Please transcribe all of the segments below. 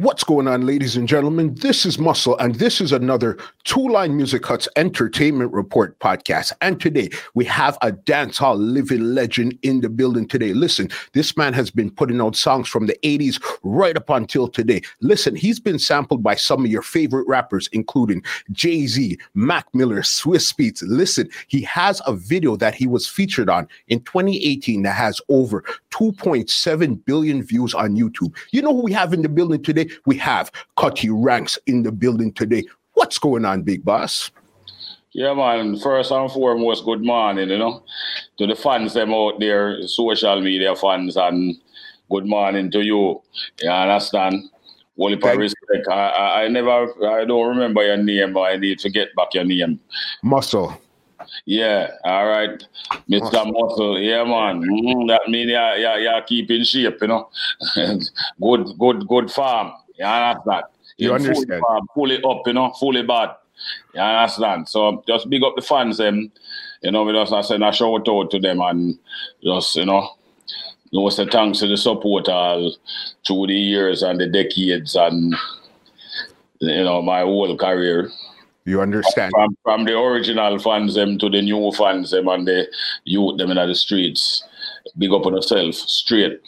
What's going on, ladies and gentlemen? This is Muscle, and this is another Two Line Music Hut's Entertainment Report podcast. And today we have a dancehall living legend in the building today. Listen, this man has been putting out songs from the 80s right up until today. Listen, he's been sampled by some of your favorite rappers, including Jay Z, Mac Miller, Swizz Beatz. Listen, he has a video that he was featured on in 2018 that has over 2.7 billion views on YouTube. You know who we have in the building today? We have Cutty Ranks in the building today. What's going on, Big Boss? Yeah, man. First and foremost, good morning, you know, to the fans them out there, social media fans, and good morning to you. You understand? Only for respect. I, I, I never, I don't remember your name, but I need to get back your name. Muscle. Yeah, all right, Mr. Muscle. Muscle. Yeah, man. Mm, that mean yeah, yeah, yeah, keep in shape, you know. good, good, good farm. You that. You understand? Fully, farm, fully up, you know, fully bad. You understand? So just big up the fans, them. You know, we just send a shout out to them and just, you know, know, say thanks to the support all through the years and the decades and you know my whole career. You understand? From, from the original fans them to the new fans them and the youth them in the streets. Big up on yourself, straight.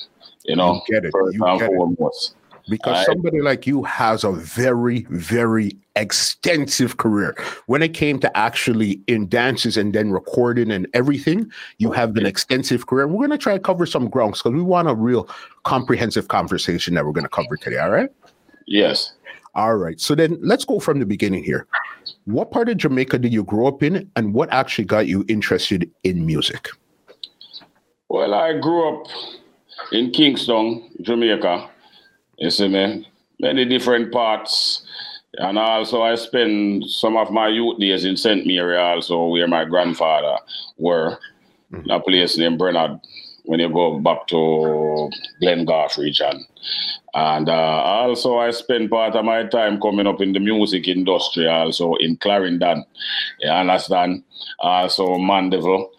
You know, you get it. You get foremost. It. Because right. somebody like you has a very, very extensive career. When it came to actually in dances and then recording and everything, you have an extensive career. We're going to try to cover some grounds because we want a real comprehensive conversation that we're going to cover today. All right? Yes. All right. So then let's go from the beginning here. What part of Jamaica did you grow up in, and what actually got you interested in music? Well, I grew up in Kingston, Jamaica. You see me? Many different parts. And also, I spent some of my youth days in St. Mary, also, where my grandfather were, mm-hmm. a place named Bernard when you go back to Glengarth region. And uh, also, I spent part of my time coming up in the music industry, also in Clarendon. You understand? Also, Mandeville,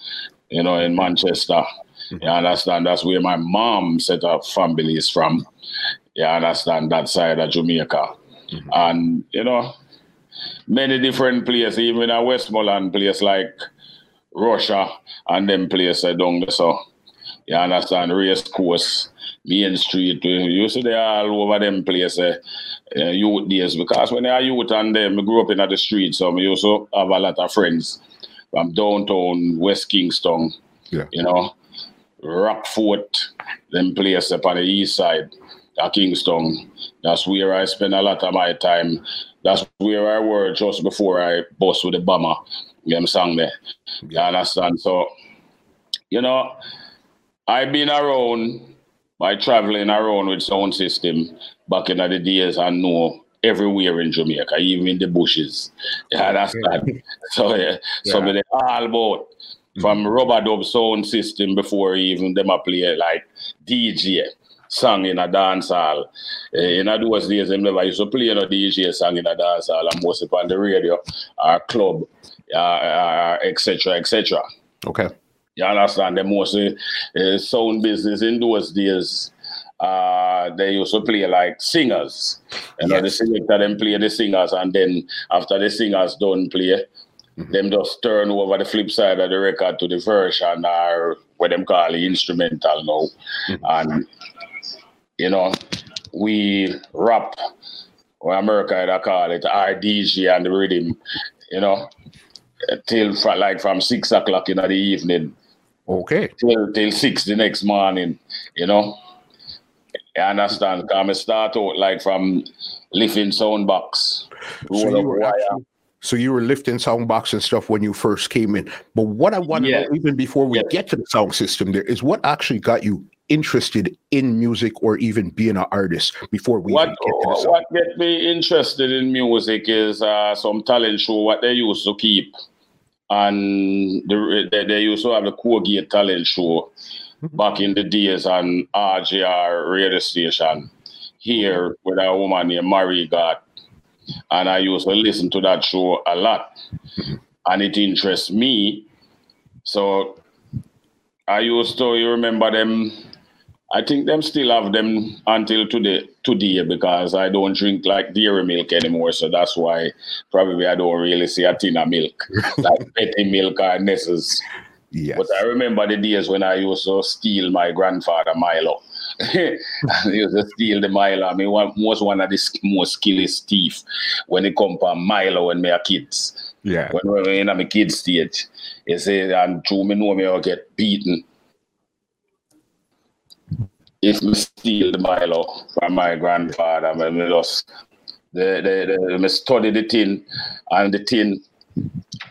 you know, in Manchester. Mm-hmm. You understand? That's where my mom set up families from. You understand? That side of Jamaica. Mm-hmm. And, you know, many different places, even a Westmoreland place like Russia and them places down there. So, you understand? Race course, Main Street, you see they all over them places, uh, youth days. Because when I youth and them, I grew up in the street, so I used to have a lot of friends from downtown, West Kingston, yeah. you know, Rockfort, them places up on the east side of Kingston. That's where I spend a lot of my time. That's where I were just before I bust with the bomber. Them song there. You understand? So, you know, I've been around by traveling around with sound system back in the days I know everywhere in Jamaica, even in the bushes. You understand? so yeah, yeah. some of all about from mm-hmm. rubber dub sound system before even them a play like DJ song in a dance hall. Uh, in those days, them never used to play a DJ song in a dance hall and mostly on the radio or club, uh, etc., etc. Okay. You understand? The most uh, sound business in those days, uh, they used to play like singers. You know, yes. the selector them play the singers, and then after the singers don't play, mm-hmm. them just turn over the flip side of the record to the version or what them call the instrumental now. Mm-hmm. And you know, we rap, or America I call it RDG and the rhythm, you know, till like from six o'clock in the evening Okay. Till, till six the next morning, you know. You understand? Mm-hmm. Because I start out like from lifting sound box. So you, were actually, so you were lifting sound box and stuff when you first came in. But what I want to yeah. know, even before we yeah. get to the sound system, there is what actually got you interested in music or even being an artist before we what, what get me interested in music is uh, some talent show what they used to keep and the, they, they used to have the Colgate talent show mm-hmm. back in the days on RJR radio station here with a woman named Marie got. And I used to listen to that show a lot. Mm-hmm. And it interests me. So I used to, you remember them I think them still have them until today today because I don't drink like dairy milk anymore. So that's why probably I don't really see a tin of milk like petty milk or Ness's. Yes. But I remember the days when I used to steal my grandfather Milo. I used to steal the Milo. I mean, one, most one of the most skillest thief when it come from Milo when we are kids. Yeah. When we were in my kids stage. You say, and true, me know me will get beaten if me steal the Milo from my grandfather, me, me just the, the, the, me study the tin and the tin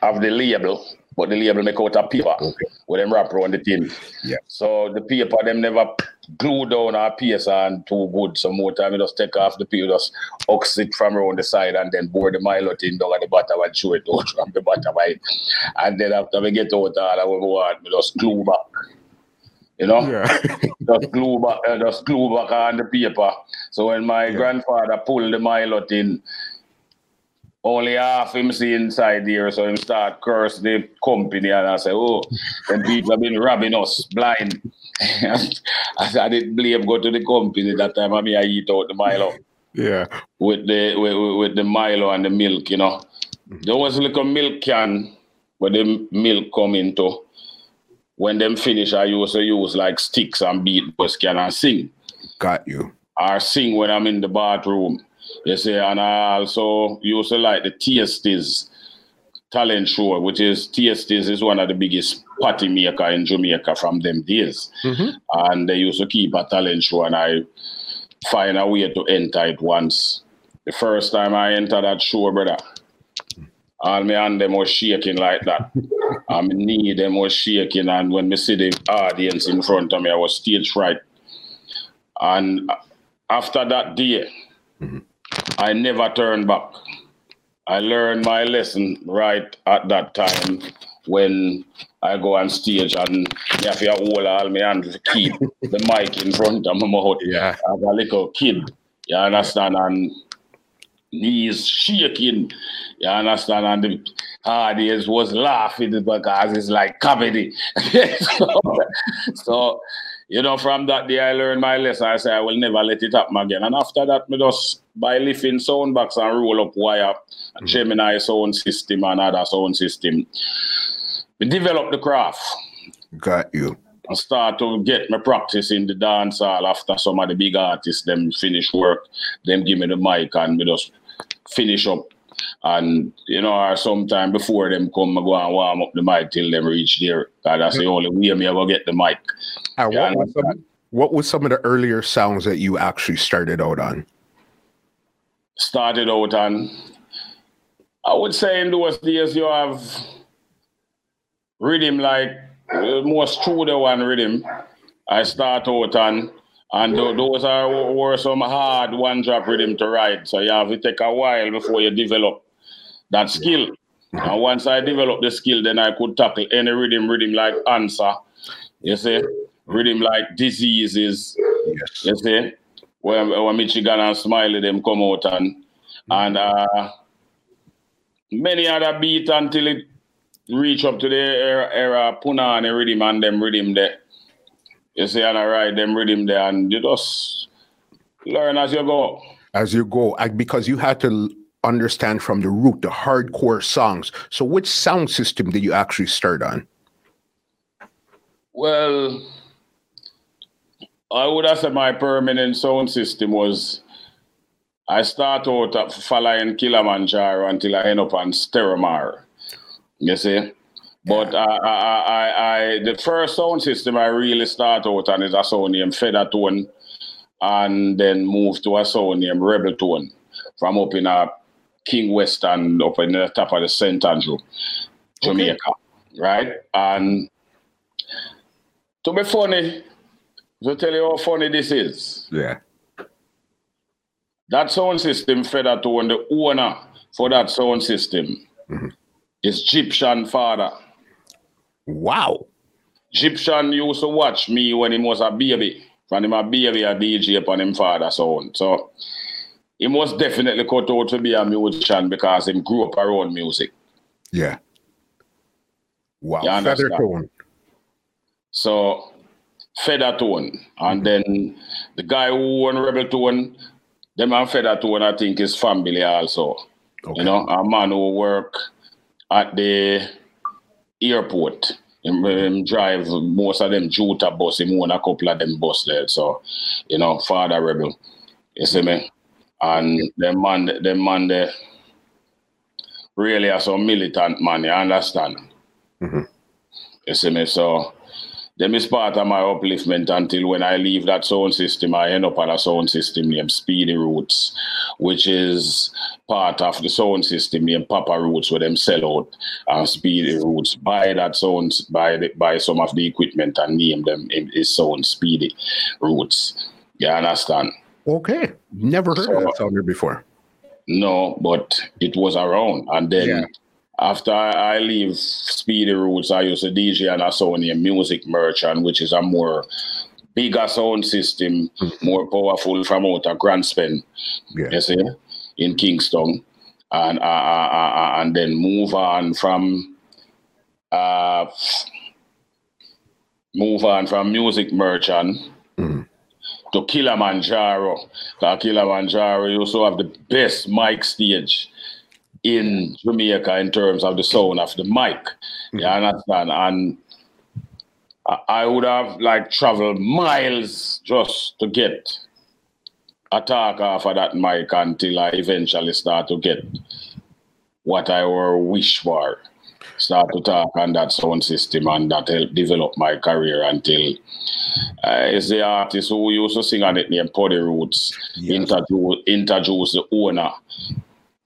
of the label, but the label make out of paper okay. with them wrap around the tin. Yeah. So the paper them never glue down our piece and too good. So more time you just take off the paper, just ox it from around the side and then pour the Milo tin down at the bottom and show it out from the bottom. And then after we get out all I want, we just glue back you know, yeah. just glue back, uh, just glue back on the paper. So when my yeah. grandfather pulled the Milo in, only half him see inside there, so him start curse the company and I say, oh, then people have been robbing us blind. I said, I didn't blame go to the company that time. I mean, I eat out the Milo. Yeah. With the with, with the Milo and the milk, you know. Mm-hmm. There was like a milk can where the milk come into when them finish, I used to use like sticks and beat bus can and sing. Got you. Or sing when I'm in the bathroom. You see, and I also used to like the TSTs talent show, which is TSTs is one of the biggest party maker in Jamaica from them days. Mm-hmm. And they used to keep a talent show and I find a way to enter it once. The first time I entered that show, brother, all my hand them was shaking like that. and my knee them was shaking. And when me see the audience in front of me, I was stage fright. And after that day, mm-hmm. I never turned back. I learned my lesson right at that time when I go on stage and I have to hold all my hand to keep the mic in front of my mouth. Yeah. As a little kid. You understand? And knees shaking. You understand? And the audience was laughing because it's like comedy. so, so, you know, from that day I learned my lesson. I said I will never let it happen again. And after that, me just by lifting sound box and roll up wire, mm-hmm. Gemini sound system and other sound system. We develop the craft. Got you. I start to get my practice in the dance hall after some of the big artists them finish work, them give me the mic and me just finish up. And you know, or sometime before them come, I go and warm up the mic till them reach there. Cause that's the only way me ever get the mic. Uh, what, was some, what was some of the earlier sounds that you actually started out on? Started out on, I would say in those days you have rhythm like uh, most true the one rhythm. I start out on and th- those are were some hard one drop rhythm to write. So you have to take a while before you develop that skill. And once I develop the skill, then I could tackle any rhythm, rhythm like answer. You see? Rhythm like diseases. Yes. You see? Where, where Michigan and Smiley them come out and and uh, many other beat until it reach up to the era, era Punani rhythm and them rhythm there. You see, and I write them rhythm there, and you just learn as you go. As you go, because you had to understand from the root the hardcore songs. So, which sound system did you actually start on? Well, I would have said my permanent sound system was I start out at following Kilimanjaro until I end up on Stereomar. You see? But I, I, I, I, the first sound system I really start out on is a sound named Feather Tone, and then move to a sound named Rebel Tone from up in a King West and up in the top of the St. Andrew, Jamaica, okay. right? And to be funny, to tell you how funny this is. Yeah. That sound system, Feather Tone, the owner for that sound system mm-hmm. is Egyptian father. Wow. Egyptian used to watch me when he was a baby. When he was a baby, a DJ upon him father son. So he must definitely cut out to be a musician because he grew up around music. Yeah. Wow. Feather tone. So Feather Tone. And mm-hmm. then the guy who won Rebel Tone, them and Feather Tone, I think, is family also. Okay. You know, a man who work at the airport. Him, him drive most of them Juta bus, him own a couple of them bus there. So, you know, father rebel. You see me? And them man, them man there really are some militant man, you understand? Mm-hmm. You see me? So them is part of my upliftment until when I leave that sound system, I end up on a sound system named Speedy Roots, which is part of the sound system named Papa Roots, where them sell out and Speedy Roots buy that sound, buy the, buy some of the equipment and name them is sound Speedy Roots. You understand? Okay. Never heard so, of that sounder before. No, but it was around. And then yeah. After I leave Speedy Roots, I use a DJ and I saw a Music Merchant, which is a more bigger sound system, mm-hmm. more powerful from out of Grants Pen, yeah. you see, in Kingston. And uh, uh, uh, uh, and then move on from uh, move on from Music Merchant. Mm-hmm to Kilimanjaro. Kilimanjaro you also have the best mic stage in Jamaica in terms of the sound of the mic. Mm-hmm. You understand? And I would have like traveled miles just to get a talk off of that mic until I eventually start to get what I were wish for start to talk on that sound system and that helped develop my career until uh, is the artist who used to sing on it named Poddy Roots yes. introduce, introduce the owner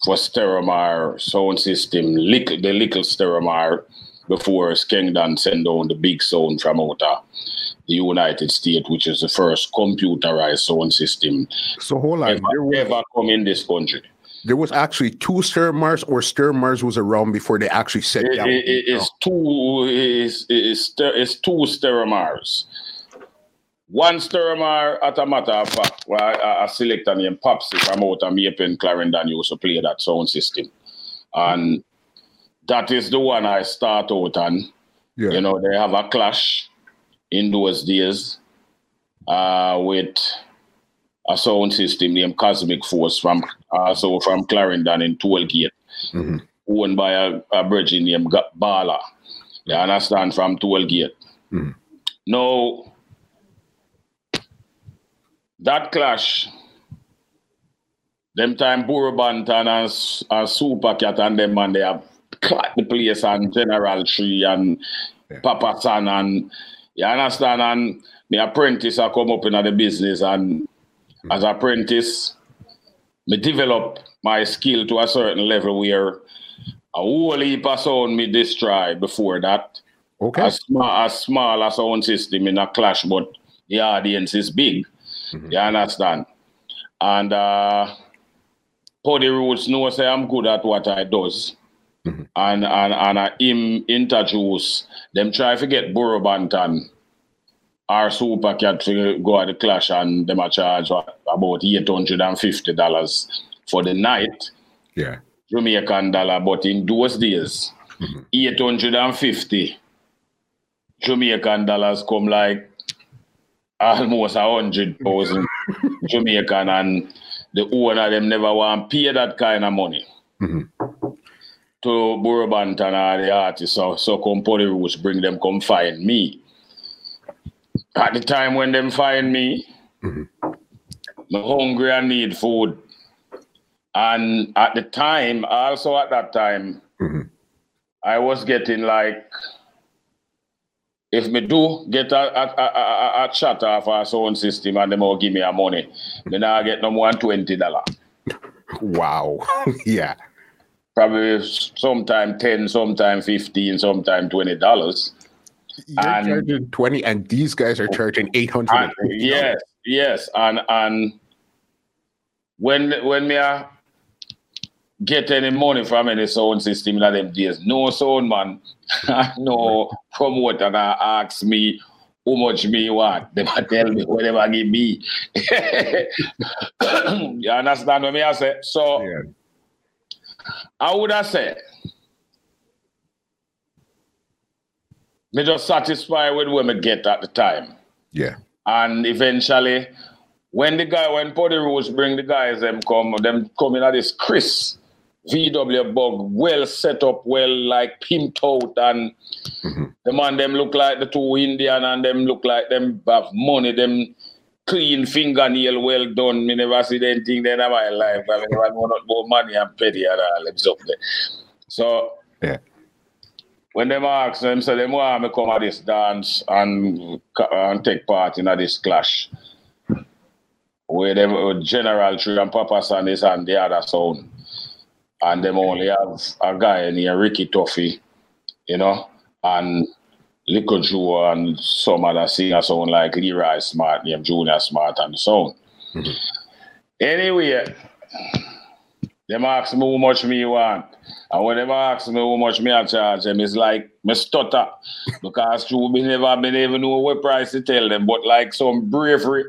for Stereomar sound system, little, the little Stereomar before Skengdan send down the big sound from out of the United States, which is the first computerized sound system so hold on. ever, ever come in this country there was actually two Stereomars, or Stereomars was around before they actually set it, down. It, it's two. It's, it's, it's two Stereomars. One Stereomar, at a matter of fact, well, I, I select a name Popsy from out of May Pen Clarendon used to play that sound system. And that is the one I start out on. Yeah. You know, they have a clash in those days uh, with a sound system named Cosmic Force from also from Clarendon in Tollgate, mm-hmm. owned by a, a bridge named Bala. You understand from Tollgate. Mm-hmm. Now, that clash, them time Burro Banton and, and Super Cat and them man, they have clapped the place and General Tree and yeah. Papa San and you understand? And my apprentice I come up in the business and hmm. as apprentice, me develop my skill to a certain level where a whole heap of sound me destroy before that. Okay. As small as small a sound system in a clash, but the audience is big. Mm-hmm. You understand? And uh Poddy Roots know say I'm good at what I does. Mm-hmm. And and and I him introduce them try to get Burro Banton our super cat to go at the clash and them a charge about eight hundred and fifty dollars for the night. Yeah. Jamaican dollar, but in those days, mm-hmm. eight hundred and fifty Jamaican dollars come like almost a hundred thousand Jamaican and the owner of them never want pay that kind of money. Mm-hmm. To Burro Banton and the artist, so so come Roots bring them come find me at the time when them find me, mm-hmm. I'm hungry and need food. And at the time, also at that time, mm-hmm. I was getting like, if me do get a, a, a, a, chat off our sound system and them all give me a money, then I get no more than twenty dollar. Wow. yeah. Probably sometime ten, sometime fifteen, sometime twenty dollars. You're and, charging 20 and these guys are charging 800 yes yes and and when when me uh, get any money from any sound system in them days no sound man no promoter and I ask me how much me want they tell me whatever give me you understand what me I say so yeah. I would have said me just satisfied with what me get at the time. Yeah. And eventually, when the guy, when Poddy Roots bring the guys, them come, them coming at this Chris VW bug, well set up, well like pimped out, and mm-hmm. the man them look like the two Indian, and them look like them have money, them clean fingernail, well done. Me never see anything then in my life. I mean, I know not more money and petty and all them stuff there. So yeah. When them ask them, say them want me come at this dance and and take part in at this clash. Where them with General Tree and Papa San is on the other sound. And them only have a guy near Ricky Tuffy, you know, and Little Joe and some other singer sound like Leroy Smart, named Junior Smart and so on. Mm-hmm. Anyway, them ask me how much me want. And when them ask me how much me I charge them, it's like me stutter. because true, me never been even know what price to tell them. But like some bravery,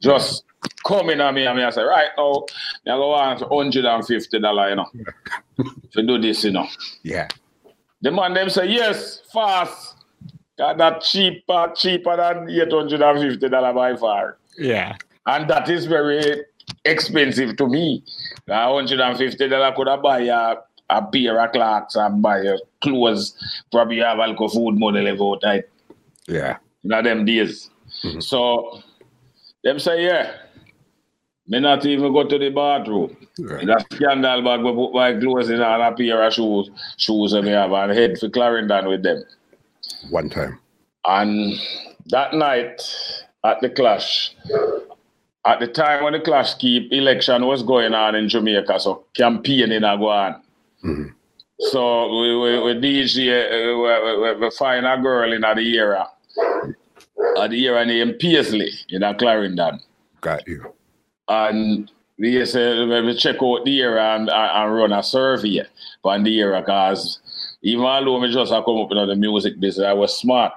just coming at me and me I say, right now, I go on $150, you know. to do this, you know. Yeah. The man them say, yes, fast. Got that cheaper, cheaper than $850 by far. Yeah. And that is very expensive to me. $150 could have buy a, a pair of clocks and buy a clothes. Probably have alcohol food money left out. Right? Yeah. In them days. Mm-hmm. So them say, yeah. Me not even go to the bathroom. Right. A scandal bag, we put my clothes in and a pair of shoes, shoes and me have and head for Clarendon with them one time. And that night at the clash, at the time when the clash keep election was going on in Jamaica, so campaigning are going mm-hmm. So we, we, we DJ, uh, we, we, find a girl in the era, at the era named Paisley in a Clarendon. Got you. And we say we check out the era and, and run a survey on the era because even although I just I come up in the music business, I was smart.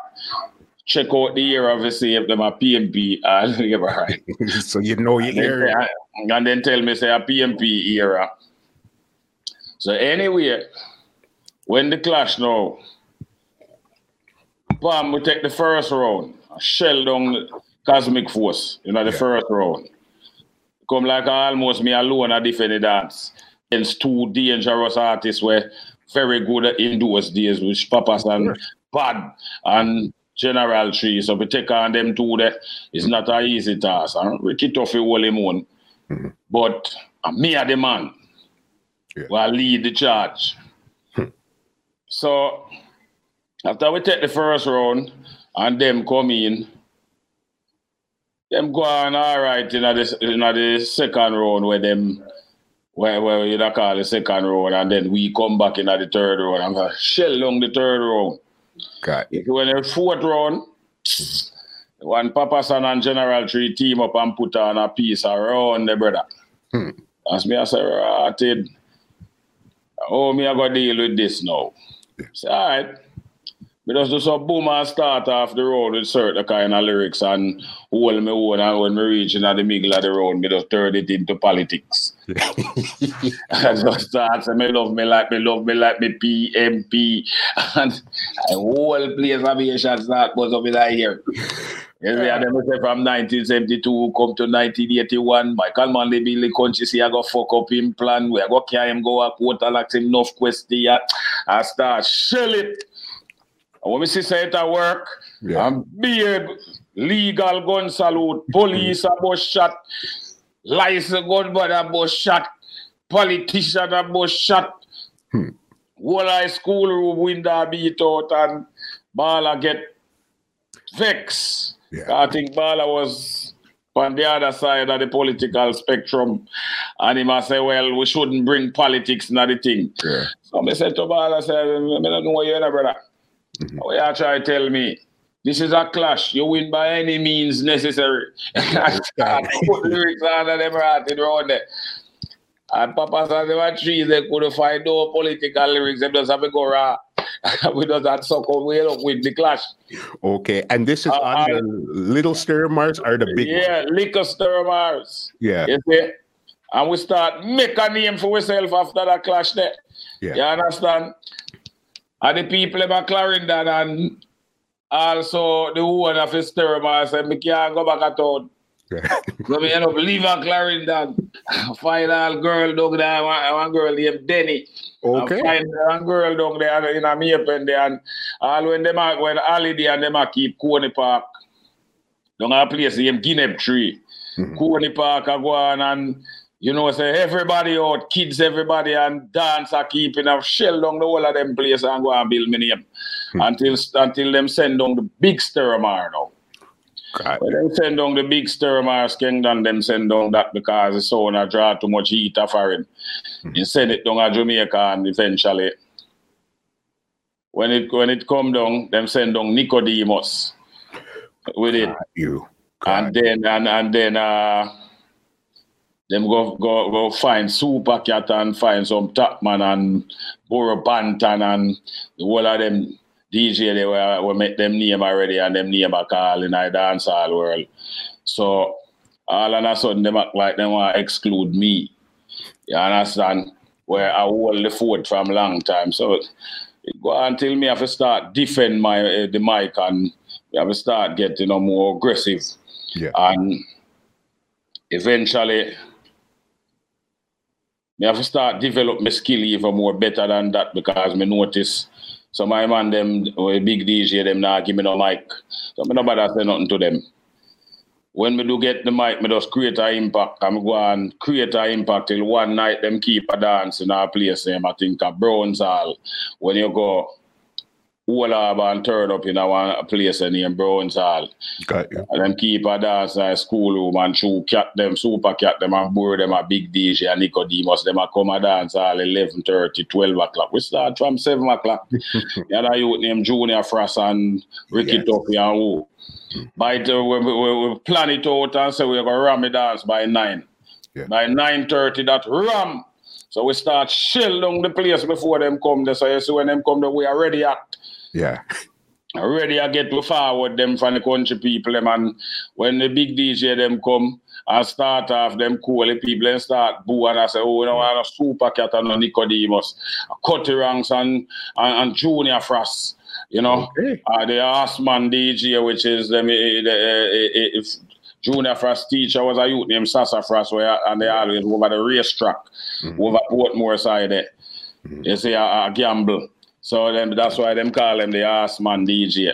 Check out the of see if them a PNP and right. so you know your area. And then tell me say a PNP era. So anyway, when the clash now, bam, we take the first round, shell down Cosmic Force, you know, the yeah. first round. Come like I almost me alone at defend the dance against two dangerous artists where very good in those days, which Papa San Bad and General Tree. So we take on them two there. It's not an easy task. And Ricky Tuffy hold him on. Mm-hmm. But uh, me are the man. Yeah. Will lead the charge. Hmm. So after we take the first round and them come in, them go on all right in the, in the second round where them where, where you know, call the second round, and then we come back in at the third round. To shell down the third round. Got it. When the fourth round, when Papa San and General Tree team up and put on a piece around the brother. Hmm. As me, I say, rotted. Oh, me, I got deal with this now. Yeah. Say, all right. We just do some boom and start off the road with certain kind of lyrics and hold me own and when we reach in the middle of the road, me just turn it into politics. I just start saying, me love me like me love me like me PNP and the whole place aviation start buzz up in the ear. Yes, yeah. them say from 1972 come to 1981. Michael Manley Billy country see I go fuck up him plan. We go carry him go up water like him enough question. I start shell it. And when we see say it at work, yeah. and be legal gun salute, police about shot, license gun but about shot, politician about shot. Hmm. Whole high school room window beat out and Bala get vexed. Yeah. I think Bala was on the other side of the political spectrum. And he must say, well, we shouldn't bring politics in the thing. Yeah. So I said to Bala, I said, I don't know what you're brother. Mm-hmm. Oh, yeah, try to tell me. This is a clash. You win by any means necessary. I put lyrics them right around there. And Papa said there were trees they could have find no political lyrics. They just have to go raw. we just had suck way up with the clash. Okay, and this is uh, on the little Stereomars or the big Yeah, one? liquor Stereomars. Yeah. You see? And we start make a name for ourselves after that clash there. Yeah. You understand? And the people in Clarendon and also the one of his I said, me can't go back at all. so me end up leave a Clarendon. Find a girl down there, one, one girl named Denny. Okay. I find one girl down there in a May Pen there and all when them are when holiday and them are keep Coney Park. Down a place named Guinea Tree. Mm-hmm. Coney Park I go on and you know, say everybody out, kids, everybody, and dance are keeping a shell down the whole of them place and go and build me name. Hmm. Until until them send down the big Stereomar now. Right. When them send down the big Stereomar Kingdom, them send down that because the sauna draw too much heat of foreign. Hmm. You send it down to Jamaica and eventually when it when it come down, them send down Nicodemus with it. you. and then and and then uh them go go go find Super Cat and find some top man and Burro Banton and the whole of them DJ they were, were make them name already and them name a call in the dancehall world. So all of a sudden them act like they want to exclude me. You understand? Where I hold the fort from long time. So it go until me have to start defend my uh, the mic and we have to start getting you know, more aggressive. Yeah. And eventually me have to start develop my skill even more better than that because me notice some my man them big DJ them now give me no mic. So me no bother say nothing to them. When me do get the mic, me just create an impact. I'm go and create an impact till one night them keep a dance in our place. Them I think a Browns Hall. When you go whole and turn up in a one place named Browns Hall. Got you. And them keep a dance in a school room and show cat them, super cat them and board them a big DJ and Nicodemus them a come a dance all 11, 30, 12 o'clock. We start from 7 o'clock. the other youth named Junior Frost and Ricky yes. And who. By the we, we, we plan it out and say we're gonna ram the dance by nine. Yeah. By 9.30 that ram. So we start shell down the place before them come there. So you see when them come there, we already act. Yeah. Already I get to forward them from the country people them and when the big DJ them come and start off them cool the people and start boo and I say, oh, you know, I'm a super cat and a Nicodemus, Cutty Ranks and, and, and Junior Frost. You know, okay. uh, the DJ, which is them, uh, uh, if Junior Frost teacher was a youth named Sasa Frost, where, and they always over the racetrack, mm-hmm. over Portmore side there. Mm-hmm. You see, a, a gamble. So then that's why them call him the ass man DJ.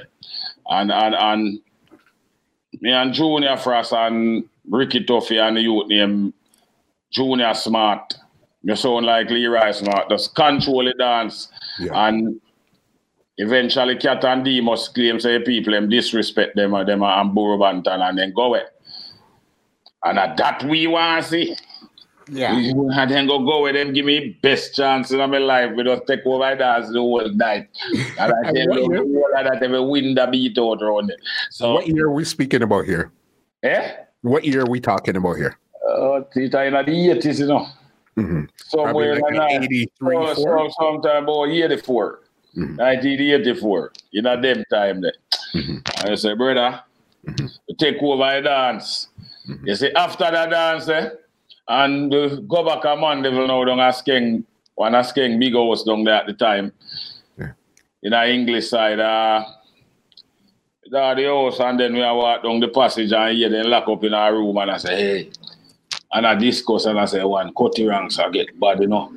And and and me and Junior Frost and Ricky Tuffy and the youth named Junior Smart. You sound like Leroy Smart. Just control the dance. Yeah. And eventually Cat and D must claim say people them disrespect them or them and Burro Banton and then go away. And at that we want to see. Yeah. And then go go with them, give me best chance in my life. We just take over dance the whole night. And I tell you, that they will win the beat out around it. So what year are we speaking about here? Eh? What year are we talking about here? Uh, it's in the 80s, you know. Mm-hmm. Somewhere like in 83, oh, some, sometime about 84. Mm-hmm. 1984. You know, them time there. Mm-hmm. I say, brother, mm-hmm. take over the dance. Mm-hmm. You see, after the dance, eh, and uh, go back a man devil now down as King, one as King big house down there at the time. Yeah. In the English side, uh, the house, and then we walk down the passage and here then lock up in our room and I say, hey. And I discuss and I say, one, cutty ranks I get bad, you know.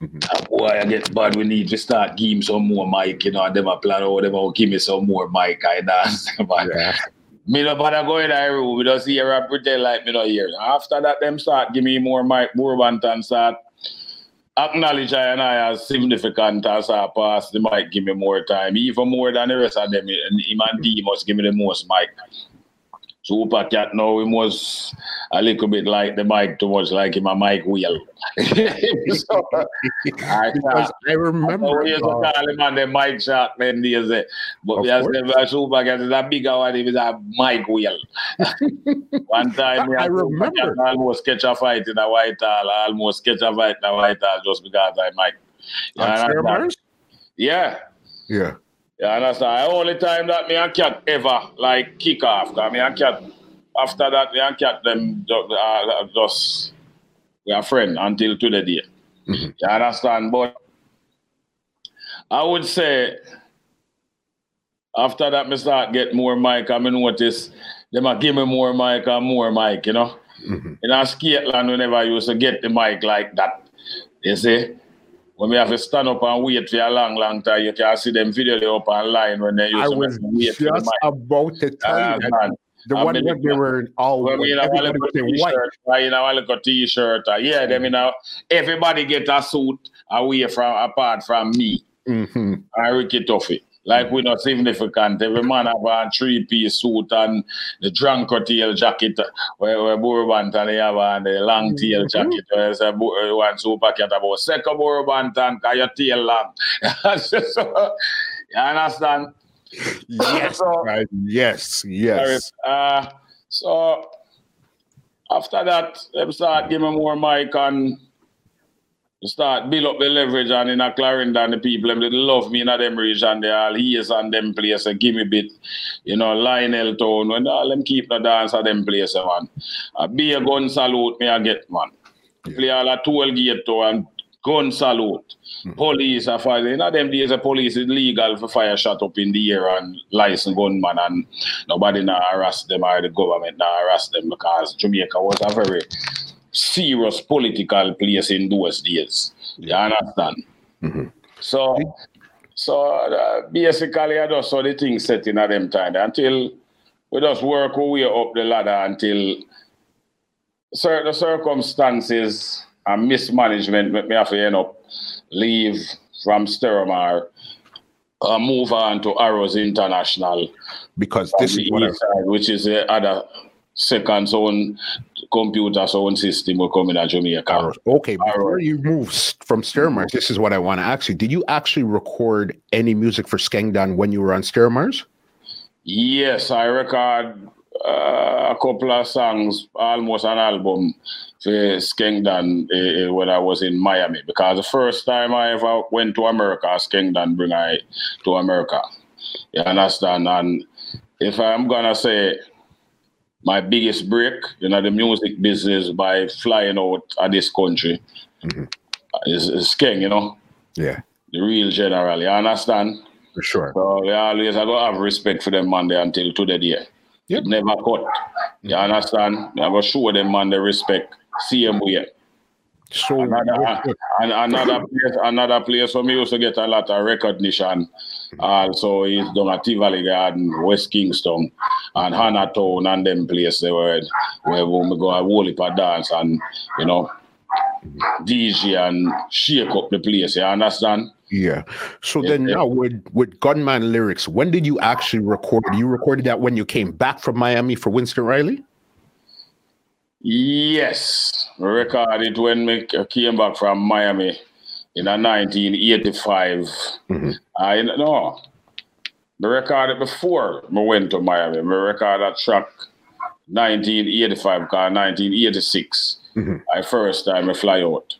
Mm-hmm. boy, I get bad. We need to start give him some more mic, you know, and them a plan or them will give me some more mic. I dance. yeah. Me no bother go in that room. We just hear and pretend like me not hear. After that, them start give me more mic, more and start acknowledge I and I as significant as I pass They might give me more time. Even more than the rest of them. And him and D must give me the most mic. Super Cat now we was a little bit like the mic too much like him a mic wheel. so, I, I remember. I call him on the mic shot then days. But we have a Super Cat is a bigger one, he is a mic wheel. one time I, I remember. I almost catch a fight in a Whitehall. I almost catch a fight in a Whitehall just because I mic. Yeah. Yeah. You understand? The only time that me and cat ever like kick off, because me and cat, after that, me and cat them uh, just, we are friends until today day. Mm-hmm. You understand? But I would say after that, me start get more mic. I mean, notice them a give me more mic and more mic, you know. Mm-hmm. In our whenever I used to get the mic like that, you see, when we have to stand up and wait for a long, long time, you can see them video up online when they used I was just for the mic. about to tell Uh, you that the I one mean, where they were all When we in our everybody little was in white. t-shirt, uh, you know, our little t-shirt, uh, yeah, them you know, everybody get a suit away from apart from me. hmm I Ricky Tuffy. Like we're not significant. Every man have a three piece suit and the drunk tail jacket where where Bourbon and they have on the long tail Mhm. jacket where it's a bo- uh, one super cat about second Bourbon and cause your tail long. so, you understand? Yes, So- right. yes, yes. Uh, so after that, them start giving more mic and start build up the leverage and in a Clarendon, the people them they love me in a them region, they all ears and them place and give me a bit, you know, Lionel Town, when all them keep the dance at them place, man. A be a gun salute me I get, man. Yeah. Play all a toll gate to and gun salute. Mhm. Police are fire. In a them days, the police is legal for fire shot up in the air and license gunman and nobody now harass them or the government now harass them because Jamaica was a very serious political place in those days. You understand? Mhm. So, so uh, basically, I just saw the thing set in at them time until we just work our way up the ladder until certain circumstances and mismanagement make me have to end up leave from Stereomar and move on to Arrows International Because this is what I, side, which is the other second zone computer zone system will come in at Jamaica. Okay, before you move from Stereomars, this is what I want to ask you. Did you actually record any music for Skengdan when you were on Stereomars? Yes, I record uh, a couple of songs, almost an album for Skengdan uh, when I was in Miami. Because the first time I ever went to America, Skengdan bring I to America. You understand? And if I'm gonna say my biggest break, you know, the music business by flying out of this country Mhm. is, is Skeng, you know, Yeah, the real general. You understand? for sure. So they always I go have respect for them man there until to the day. Yep. It never cut. You understand? I go show them man the respect. Same way. So, Another, another place, another place where me used to get a lot of recognition. Also is down at Tivoli Garden, West Kingston, and Hannah Town and them places where where we go a whole heap of dance and you know DJ and shake up the place. You understand? yeah. So Yeah, then yeah. now with with Gunman lyrics, when did you actually record? You recorded that when you came back from Miami for Winston Riley? Yes, recorded when we came back from Miami in a 1985. Mhm. I no, we recorded before we went to Miami. We recorded that track 1985 because 1986. Mhm. I first time I fly out.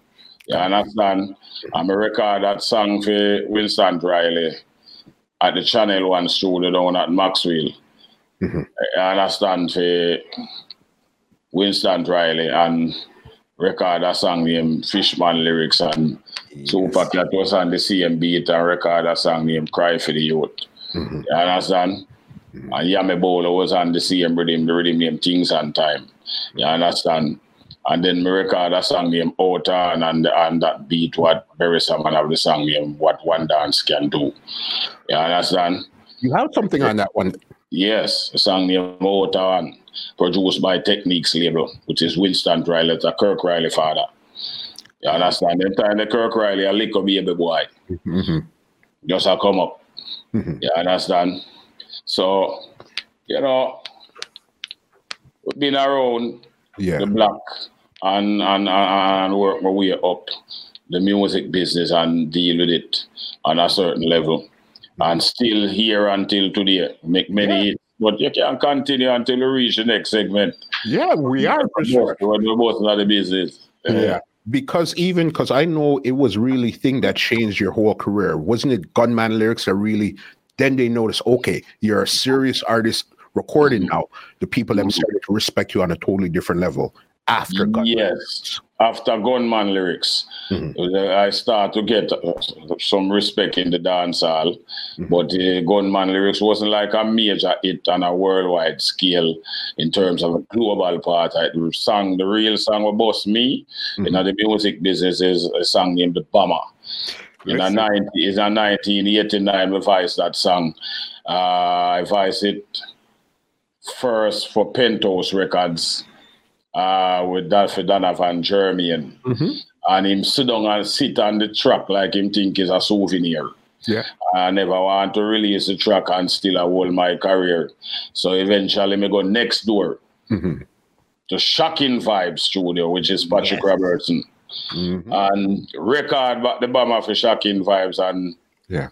You understand? And we record that song for Winston Riley at the Channel One studio down at Maxwell. Mhm. You understand? For Winston Riley and record a song named Fishman Lyrics and Super Cat was on the same beat and record a song named Cry for the Youth. Mhm. You understand? And Yami Bolo was on the same rhythm, the rhythm named Things and Time. You understand? And then me record a song named Outer and, and, that beat what Beres Hammond have the song named What One Dance Can Do. You understand? You have something on that one. Yes, a song named Outer and produced by Techniques label, which is Winston Riley, a Kirk Riley father. You understand? Them time the Kirk Riley a little baby boy. Mhm. Just a come up. Mhm. You understand? So, you know, we've been around Yeah. the block and, and, and, and work my way up the music business and deal with it on a certain level. And still here until today. Make many hits. But you can continue until you reach the next segment. Yeah, we are for sure. We're both in the business. Yeah. Because even because I know it was really thing that changed your whole career. Wasn't it Gunman lyrics that really then they noticed, okay, you're a serious artist recording mm-hmm. now. The people them mm-hmm. started to respect you on a totally different level after Gunman. Yes. After Gunman lyrics, mm-hmm. I start to get uh, some respect in the dancehall. Mm-hmm. But uh, Gunman lyrics wasn't like a major hit on a worldwide scale in terms of a global part. I sang the real song about me mm-hmm. in the music business is a song named The Bomber. In a 90, in a 1989, we voiced that song. Uh, I voiced it first for Penthouse Records uh, with Dolphy Donovan Germain. Mm-hmm. And him sit down and sit on the track like him think is a souvenir. Yeah. I never want to release the track and still hold my career. So eventually me go next door mm-hmm. to Shocking Vibes Studio, which is Patrick yes. Robertson. Mm-hmm. And record the bomber for Shocking Vibes and yeah.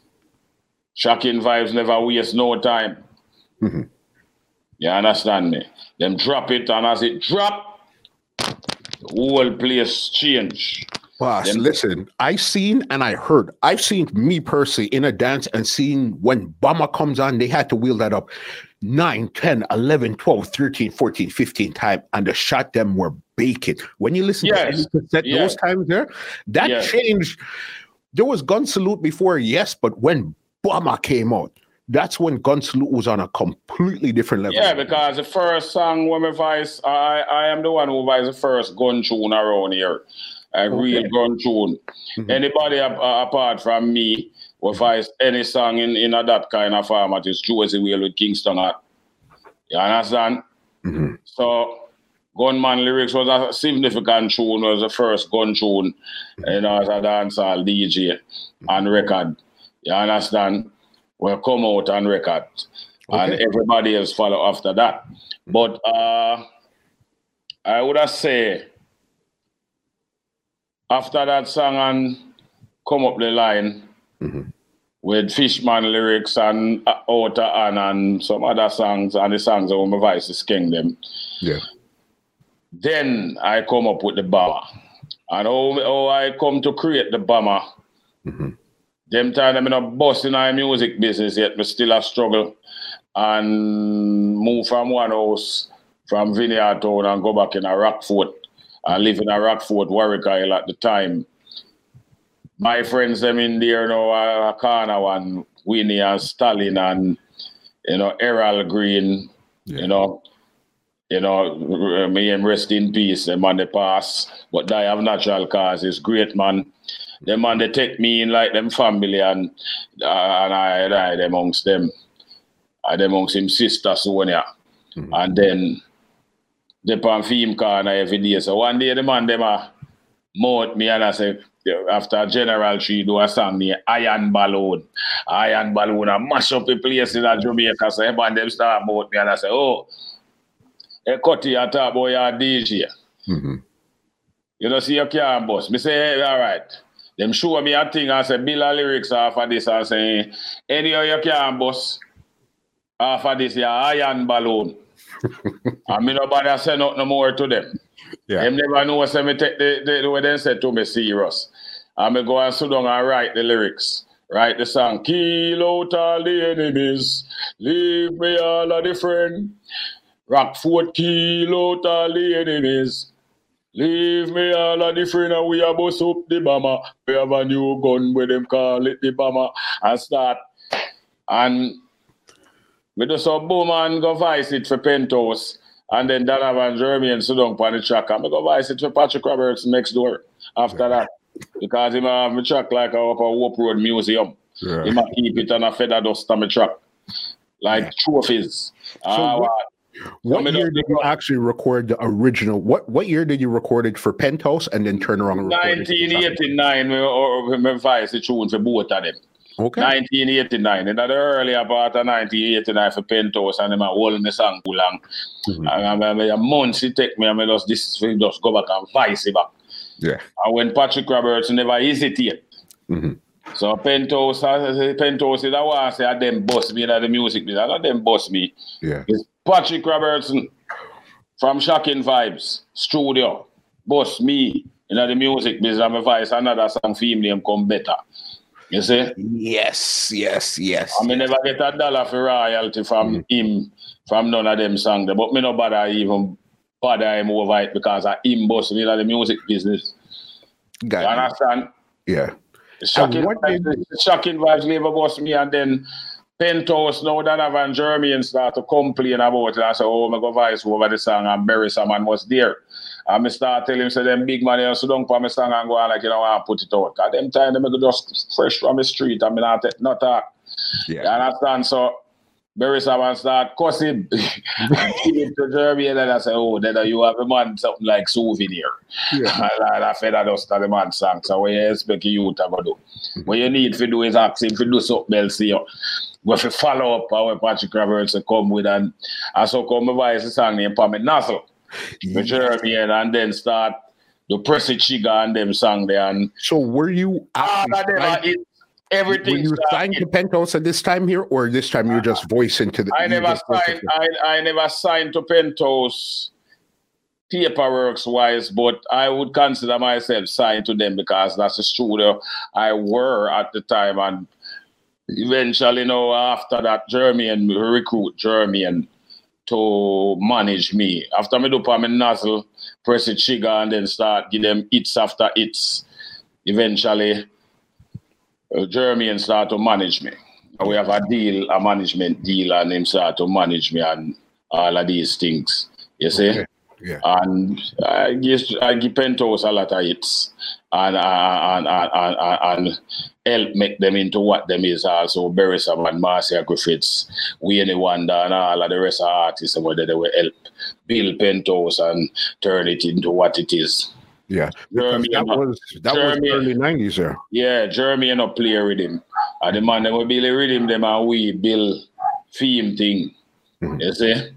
Shocking Vibes never waste no time. Mm-hmm. You understand me? Them drop it and as it drop, the whole place change. Boss, Them listen, I seen and I heard. I've seen me personally in a dance and seen when Bomber comes on, they had to wheel that up 9, 10, 11, 12, 13, 14, 15 times, and the shot them were baking. When you listen yes. to cassette, yes. those times there, that yes. changed. There was gun salute before, yes, but when Bomber came out, that's when Gun Salute was on a completely different level. Yeah, because the first song when we voice, I I am the one who voiced the first gun tune around here, a okay. real gun tune. Mm-hmm. Anybody uh, apart from me who voice any song in, in a, that kind of format is Josey Wales with Kingston Hot. You understand? Mm-hmm. So Gunman lyrics was a significant tune, was the first gun tune, mm-hmm. you know, as a dancehall DJ and record. You understand? Will come out on record, okay. and everybody else follow after that. But uh, I would have say after that song and come up the line mm-hmm. with Fishman lyrics and uh, Outer and, and some other songs and the songs of my voice is king them. Yeah. Then I come up with the bomber. And how, how I come to create the bomber. Mm-hmm them time I'm in a bust in our music business yet, but still a struggle. And move from one house from Vineyard Town and go back in a Rockfort and live in a Rockfort, Warwick Isle at the time. My friends them in there now are Kana and Winnie and Stalin and you know Errol Green, yeah. you know. You know, me him rest in peace, them on the pass. but die of natural causes. Great man them man they take me in like them family and uh, and I died amongst them. I amongst him sister Sonia. Mm-hmm. And then the pan film corner every day. So one day the man them a mouth me and I say after General Tree do a song me Iron Balloon. Iron Balloon and mash up the place in Jamaica. So man them start mouth me and I say, oh, a cutty a talk about your DJ. Mm-hmm. You know, see your car boss. Me say, hey, all right. Them show me a thing and say bill lyrics off of this and say anyhow you can bust off of this your iron balloon. and me nobody say nothing no more to them. Yeah. Them never know say me take the, the, the way they said to me serious. And me go and sit down and write the lyrics. Write the song, kill out all the enemies, leave me all of the friend. Rockfort, kill out all the enemies, Leave me all of the friend and we are bust up the bomber. We have a new gun with them call it the bomber and start. And we do some boom and go vice it for Penthouse. And then Donovan Germain and down on the track. And we go vice it for Patrick Roberts next door after that. Because he might have a track like a, a Hope Road Museum. Yeah. He might keep it on a feather dust on the track. Like trophies. So uh, what, what year did you actually record the original? What what year did you record it for Penthouse and then turn around and record 1989 or revised the tune for both of them. Okay. 1989. In the earlier part of 1989 for Penthouse and I'm holding the song too long. Mm-hmm. And I mean, a month it take me, I mean, just, this just go back and vice it back. Yeah. And when Patrick Roberts never hesitate. Mm-hmm. So Penthouse, Penthouse is I want to say them boss me in the music business. I them boss me. Yeah. It's Patrick Robertson from Shocking Vibes Studio. Boss me in the music business. I'm a voice another song film name come better. You see? Yes, yes, yes. I mean, never get a dollar for royalty from mm. him, from none of them songs. But me no bother even bother him over it because I him boss me in the music business. Got you understand? Yeah. Shocking, vibes, did... shocking vibes never boss me and then Penthouse now that have and Jeremy start to complain about it. I say, oh, my go voice over the song and bury someone was there. And I start telling him, say, them big man, sit down for my song and go on like, you know, I put it out. At them time, they go just fresh from the street. I mean, not, not talk. Yeah. You understand? So, Beres Hammond start cussing and give it to Jeremy and then I say, oh, then you have a man something like souvenir. Yeah. and I fed that us to the man song. So what you expect you to go do? What you need to do is ask him to do something else here. We to follow up our Patrick Roberts to come with and I so come my voice a song named Pamit Nassel. Yeah. Jeremy and then start the Pressy Chiga and them song there. And so were you it, everything. Were you signed to Penthouse at this time here, or this time you're just voicing to the? I never signed. I, I never signed to Penthouse paperwork wise, but I would consider myself signed to them because that's the studio I were at the time, and eventually, you know, after that, Jeremy and recruit Jeremy and to manage me. After me do my nozzle, press the trigger, and then start give them hits after hits. Eventually, uh, Jeremy and start to manage me. And we have a deal, a management deal, and him start to manage me and all of these things. You see? Okay. Yeah. And I give I give Penthouse a lot of hits and and, and, and, and help make them into what them is also Beres Hammond and Marcia Griffiths, Wayne Wonder and all of the rest of artists and whether they will help build Penthouse and turn it into what it is. Yeah, Jeremy that was that Jeremy, was early nineties there. Yeah, Jeremy and a play rhythm. And the man them will build a rhythm them and we build theme thing. Mm-hmm. You see?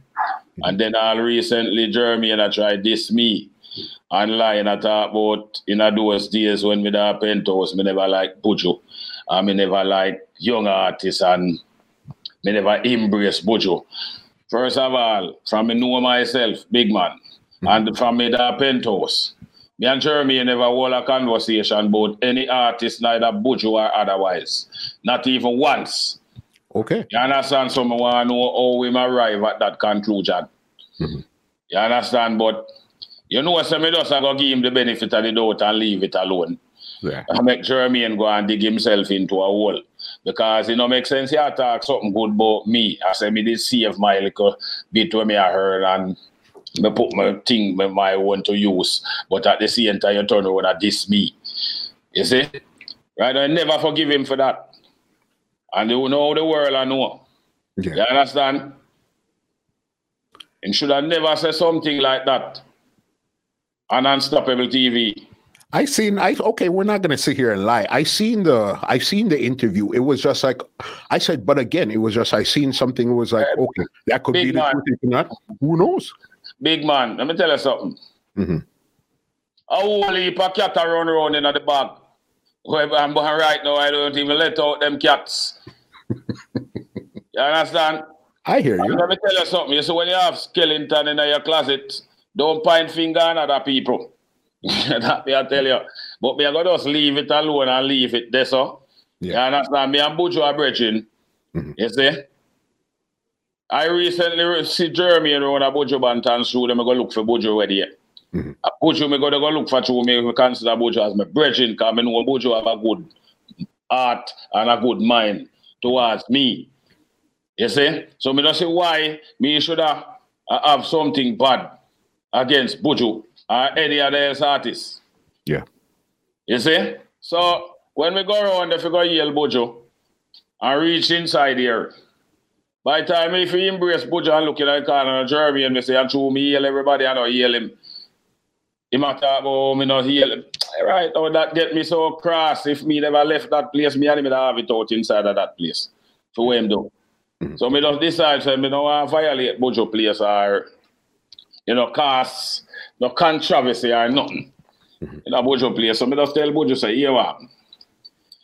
And then all recently Jeremy and I tried this me online I talk about in those days when we da Penthouse, me never like Buju. I me never like young artists and me never embrace Buju. First of all, from me know myself, big man, mm-hmm. and from me da Penthouse. Me and Jeremy never hold a conversation about any artist, neither Buju or otherwise. Not even once. Okay. You understand? So I want to know how we arrive at that conclusion. Mm-hmm. You understand? But you know, so me just go give him the benefit of the doubt and leave it alone. Yeah. I make Jeremy and go and dig himself into a hole. Because it don't make sense. he talk something good about me. I say me did save my little bit when me I heard and me put my thing me my want to use, but at the same time you turn around and diss me. You see? Right? I never forgive him for that. And you know the world I know. Yeah. You understand? And should I never say something like that on Unstoppable TV. I seen I okay, we're not gonna sit here and lie. I seen the I seen the interview. It was just like I said, but again, it was just I seen something. It was like okay, that could be the truth. Not who knows? Big man, let me tell you something. Mm-hmm. A whole heap of cat run around in the bag. Where I'm right now, I don't even let out them cats. you understand? I hear you. let me tell you something. You see, when you have skeleton in your closet, don't point finger on other people. that me I tell you. But me I go just leave it alone and leave it there so. Yeah. You understand? Me and Buju are bridging. Mm-hmm. You see? I recently see Jeremy and around a Buju Banton show. Them go look for Buju already. Yet. Mm-hmm. A Buju me go to go look for you. Me consider Buju as my brethren because I know Buju have a good heart and a good mind towards me. You see? So me just say why me should have, have something bad against Buju or any other artist. Yeah. You see? So when we go around, if we go yell Buju and reach inside here, by the time if you embrace Buju and look at the corner of Jeremy and we say, I'm true, me yell everybody, I know yell him. He might talk about me not heal him. Right, oh, that get me so cross. If me never left that place, me and me have it out inside of that place. For what him do. Mm-hmm. So me just decide, so me don't want to violate Buju place or, you know, cause no controversy or nothing. Mm-hmm. In a Buju place. So me just tell Buju, say, here what?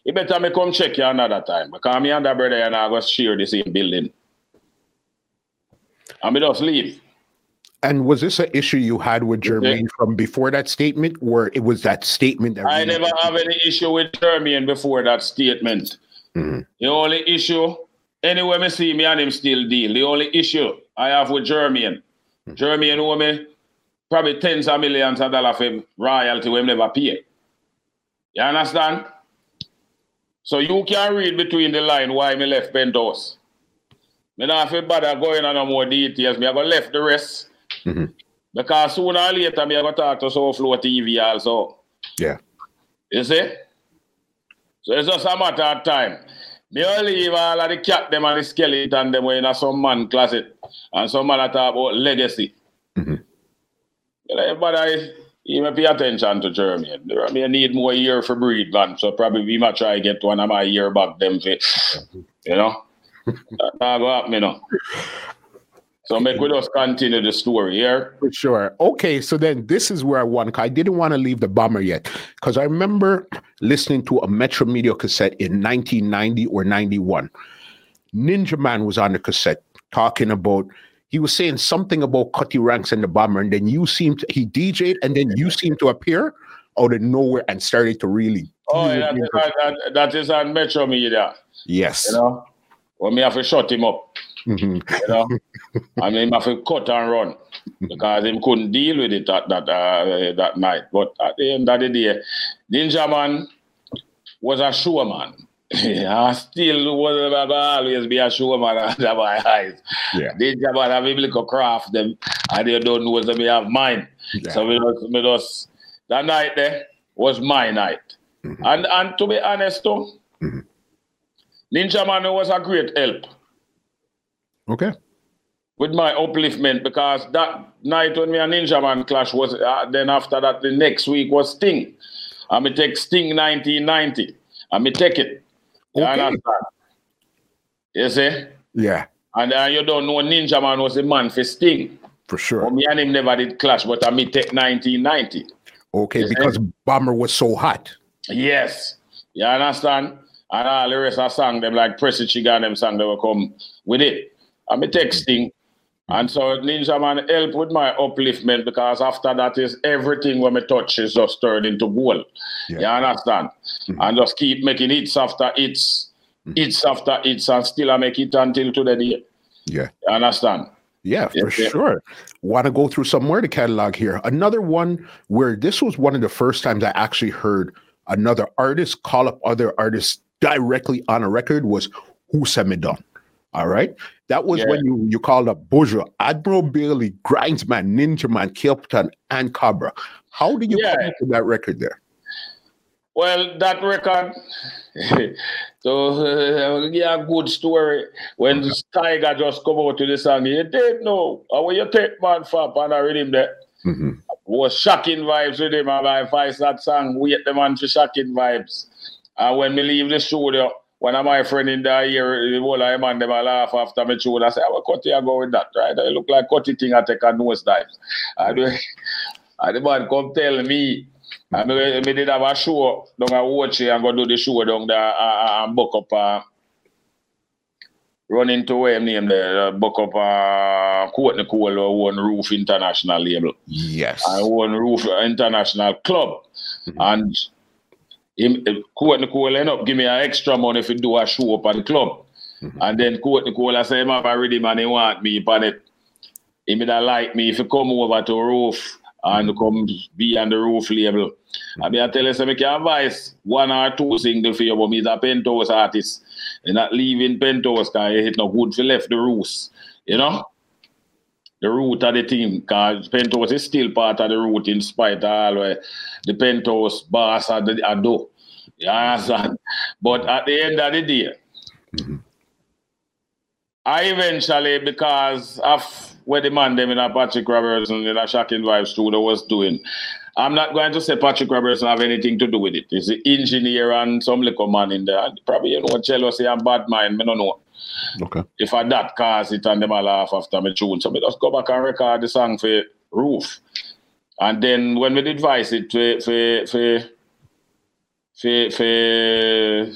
You better me come check you another time. Because me and that brother and I go share the same building. And me just leave. And was this an issue you had with Germain from before that statement, or it was that statement? That I really never have any issue with Germain before that statement. Mm-hmm. The only issue, anywhere me see me and him still deal. The only issue I have with Germain, mm-hmm. Germain know me probably tens of millions of dollars for royalty we never pay. You understand? So you can read between the line why me left Penthouse. Me not feel bother going on no more details. Me I go left the rest. Mm-hmm. Because sooner or later me I go talk to Soul Flow TV also. Yeah. You see? So it's just a matter of time. Me will leave all of the cat them and the skeleton them in some man closet. And some man talk about legacy. Mm-hmm. You know, everybody even pay attention to Jeremy. Jeremy need more year for breed, man. So probably we might try to get one of my year back them for, you know. that not go happen, you know. So make we just continue the story here. For sure. Okay, so then this is where I want. I didn't want to leave the bomber yet because I remember listening to a Metro Media cassette in 1990 or 91. Ninja Man was on the cassette talking about. He was saying something about Cutty Ranks and the bomber, and then you seemed to, he DJ'd, and then you seemed to appear out of nowhere and started to really. Oh, yeah, that, is on, that, that is on Metro Media. Yes. You know, well, me have to shut him up. Mhm. you know. I mean, I have cut and run because he couldn't deal with it that that uh, that night. But at the end of the day, Ninja Man was a showman. I still was always be a showman under my eyes. Yeah. Ninja Man have biblical craft them, and they don't know what me have mine. Yeah. So we just, we just that night there was my night. Mhm. And and to be honest though, Mhm. Ninja Man was a great help Okay. with my upliftment because that night when me and Ninja Man clash was uh, then after that the next week was Sting. And me take Sting 1990 and me take it. You Okay. understand? You see? Yeah, And uh, you don't know Ninja Man was a man for Sting. for But sure. me and him never did clash, but I me take 1990. Okay, Yes, because Bomber was so hot. Yes. You understand? And all the rest of song, them like Pressy Chigan, them song, they will come with it. Me texting. And so Ninja Man help with my upliftment because after that is everything when me touch is just turned into gold. Yeah. You understand? Mhm. And just keep making hits after hits, Mhm. hits after hits, and still I make it until today. Yeah. You understand? Yeah, for yeah. sure. Want to go through some more of the catalog here. Another one where this was one of the first times I actually heard another artist call up other artists directly on a record was Who Sent Me Down. All right. That was Yeah. when you, you called up Buju, Admiral Bailey, Grindsman, Ninja Man, Capleton, and Cobra. How did you Yeah. come to that record there? Well, that record, so uh, yeah, good story. When this Tiger just come out to the song, you didn't know. How will you take man fap and I read him there? Mhm. Was shocking vibes with him. And I voice that song, wait the man for shocking vibes. And when we leave the studio, one of my friend in there here, the whole of man, them a laugh after me tune. I say, what cut you go with that, right? I look like cutty thing I take a nose dive. And, and the man come tell me, and me, me did have a show down at watch and go do the show down there uh, uh, and book up uh, run into where him name there, uh, book up uh, Courtney Cole or one Roof International label. Yes. I own Roof International Club. And him, Courtney Cole end up give me an extra money if you do a show up at the club. Mhm. And then Courtney Cole I say, him have a ready man, he want me upon it. He may not like me if you come over to Roof and mm-hmm. come be on the Roof label. I mean, I tell you, so I can advise one or two single for you, but me is a penthouse artist. You're not leaving penthouse because it's not good for left the roots. You know? The root of the team, because penthouse is still part of the root in spite of all where the penthouse boss are the are do. You understand? But at the end of the day, Mhm. I eventually, because of what the man them in a Patrick Robertson in a shocking vibes studio was doing, I'm not going to say Patrick Robertson have anything to do with it. He's an engineer and some little man in there. Probably you know jealousy and bad mind, me don't know. Okay. If I that cause it and them a laugh after me tune. So me just go back and record the song for Roof. And then when we did voice it for for for for, for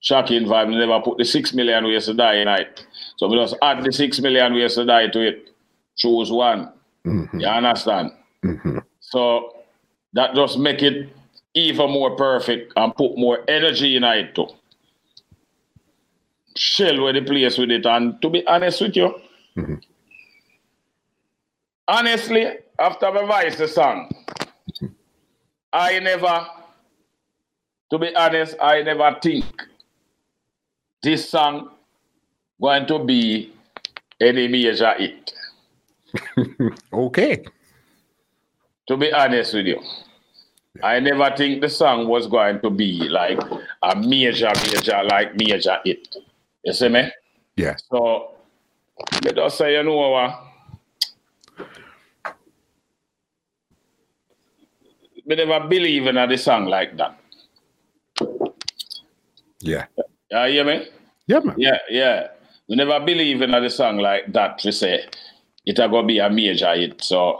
shocking vibe, we never put the six million ways to die night. So we just add the six million ways to die to it. Choose one. Mhm. You understand? Mhm. So that just make it even more perfect and put more energy in it too. Shell with the place with it. And to be honest with you, Mhm. honestly, after my voice the song, I never, to be honest, I never think this song going to be any major hit. okay. To be honest with you. I never think the song was going to be like a major, major, like major hit. You see me? Yeah. So let us say, you know what? Me never believe in the song like that. Yeah. You hear me? Yeah, man. Yeah, yeah. We never believe in the song like that We say it a gonna be a major hit. So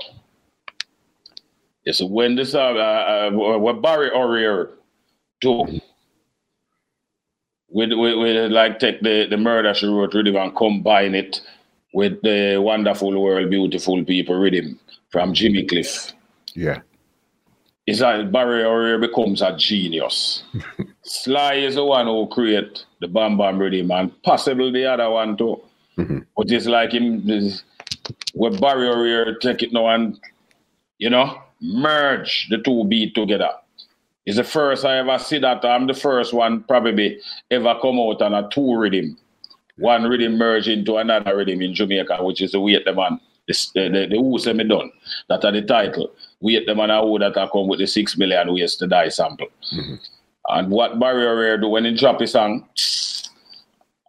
it's when this uh, uh, uh what Barry O'Hare do with, with, with like take the, the murder she wrote rhythm and combine it with the wonderful world, beautiful people rhythm from Jimmy Cliff. Yeah. It's like Barry O'Hare becomes a genius. Sly is the one who create the Bam Bam rhythm and possibly the other one too. Mm-hmm. But it's like him with Barry O'Hare take it now and you know merge the two beat together. It's the first I ever see that. I'm the first one probably ever come out on a two rhythm. One rhythm merge into another rhythm in Jamaica, which is the Wait the Man. The, the, the Who Say Me Done. That are the title. Wait the Man and Who that are come with the six million ways to die sample. And what Barry O'Hare do when he drop his song,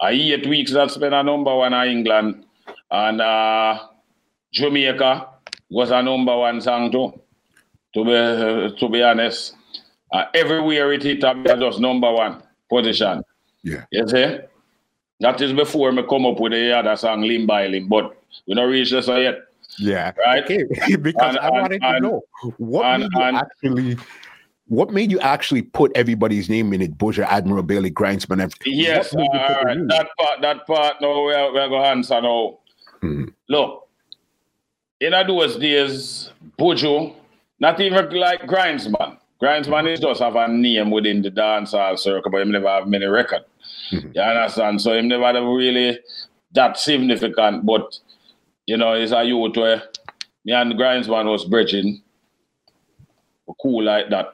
I eight weeks that spent a number one in England and uh, Jamaica was a number one song too. To be to be honest, uh, everywhere it hit up, just number one position. Yeah. You see, that is before me come up with the other song Limb by Limb, but we not reach this yet. Yeah. Right. Okay. because And- I and- wanted to and- know what made you actually what made you actually put everybody's name in it? Buju, Admiral Bailey, Grindsman, everything. Yes, What made you all right. That part, that part. No, we are, we are going to answer now. Mhm. Look, in those days, Buju, not even like Grindsman. Grindsman is just have a name within the dancehall circle, but him never have many record. Mhm. You understand? So him never have really that significant, but you know, it's a youth where me and Grindsman was bridging. Cool like that.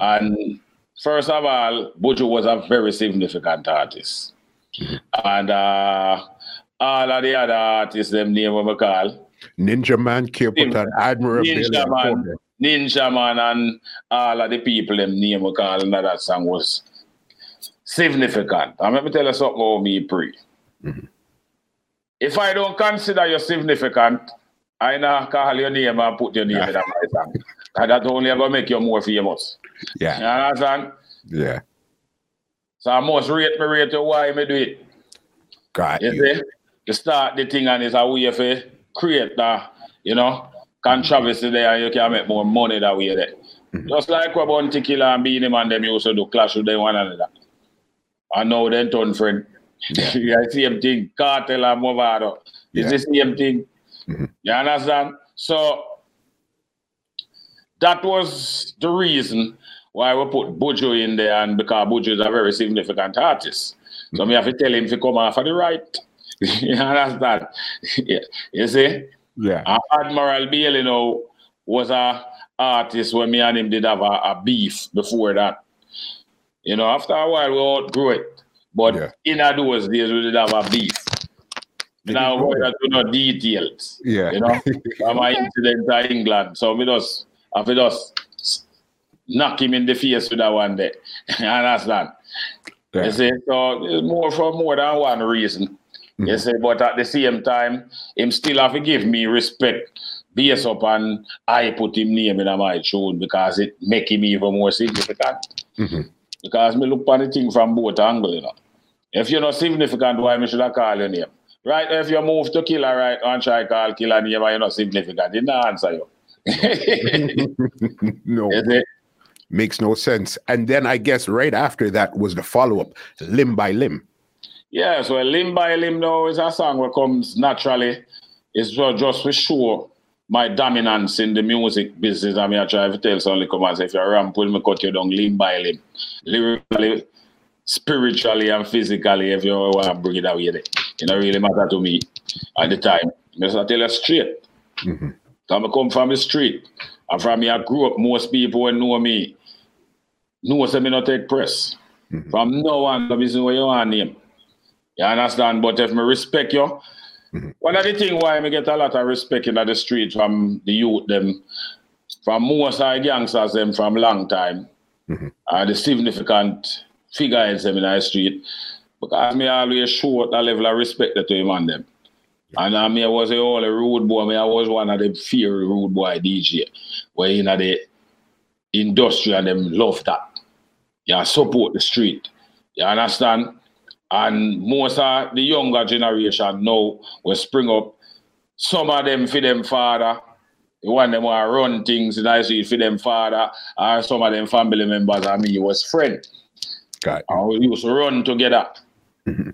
And first of all, Buju was a very significant artist. And uh, all of the other artists, them name what we call, Ninja Man, Capleton, Admiral Ninja Man. Ninja Man, and all of the people them name we call in that song was significant. And let me tell you something about me, pre. Mhm. If I don't consider you significant, I not call your name and put your name in that my song. And that only ever make you more famous. You Yeah. understand? Yeah. So I must rate me rate you why me do it. Got You you. see? You start the thing and it's a way for create that, you know, controversy there and you can make more money that way there. Mhm. Just like what Bounty Killer and Beenie Man them used to do clash with them one another. And now they turn friend. yeah, same thing. Kartel and Mavado. It's the same thing. Mhm. You understand? So that was the reason why we put Buju in there, and because Buju is a very significant artist. So me have to tell him to come off of the right. you understand? yeah. You see? Yeah. And Admiral Bailey now was a artist when me and him did have a, a beef before that. You know, after a while we outgrew it. But Yeah. in those days we did have a beef. Did now you we don't know details. Yeah. You know, from my incident in England. So we just have to just knock him in the face with that one day. you understand? Yeah. You see, so it's more for more than one reason. You Mhm. see, but at the same time, him still have to give me respect based upon I put him name in my tune because it make him even more significant. Mhm. Because me look on the thing from both angles, you know. If you're not significant, why me should I call your name? Right if you move to killer right and try call killer name and you're not significant, it not answer you. no, makes no sense. And then I guess right after that was the follow up, limb by limb. Yeah, so limb by limb now is a song that comes naturally. It's just, just to show my dominance in the music business. I mean, I try to tell come and say, if you're ramp with me, cut you down limb by limb. Lyrically, spiritually, and physically, if you want to bring it away there. It don't really matter to me at the time. Just I tell you straight. Mhm. Cause I come from the street. And from me, I grew up, most people will know me. Know say me not take press. Mm-hmm. From no one, I say what you want name. You understand? But if me respect you, mm-hmm. one of the things why I get a lot of respect in the street from the youth, them, from most of the gangsters, them from long time, mm-hmm. are the significant figures them in the street. Because me always show that level of respect to him and them. And I mean, I was a all a rude boy. I, mean, I was one of the fear rude boy DJ. Where you know the industry and them love that. Yeah, support the street. You understand? And most of the younger generation now will spring up. Some of them for them father. The one them want to run things in street for them father. Or some of them family members I mean, me was friend. Got and we used to run together. Mm-hmm.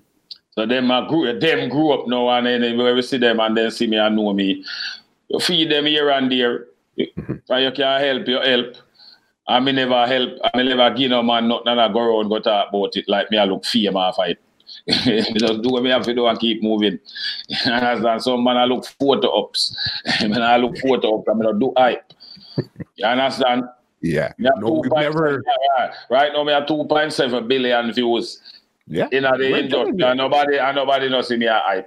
So them uh, grew, them grew up now and then when we see them and then see me and know me. You feed them here and there. Mm-hmm. So you can help, you help. I me never help, I me never give no man nothing and I go around go talk about it like me I look fame off it. just do what me have to do and keep moving. understand? Some man I look photo ups. when I look photo ups, I mean I do hype. You understand? Yeah. No, we've never right now. Me have two point seven billion views. Yeah. In the we're industry, and nobody, and nobody knows me. I.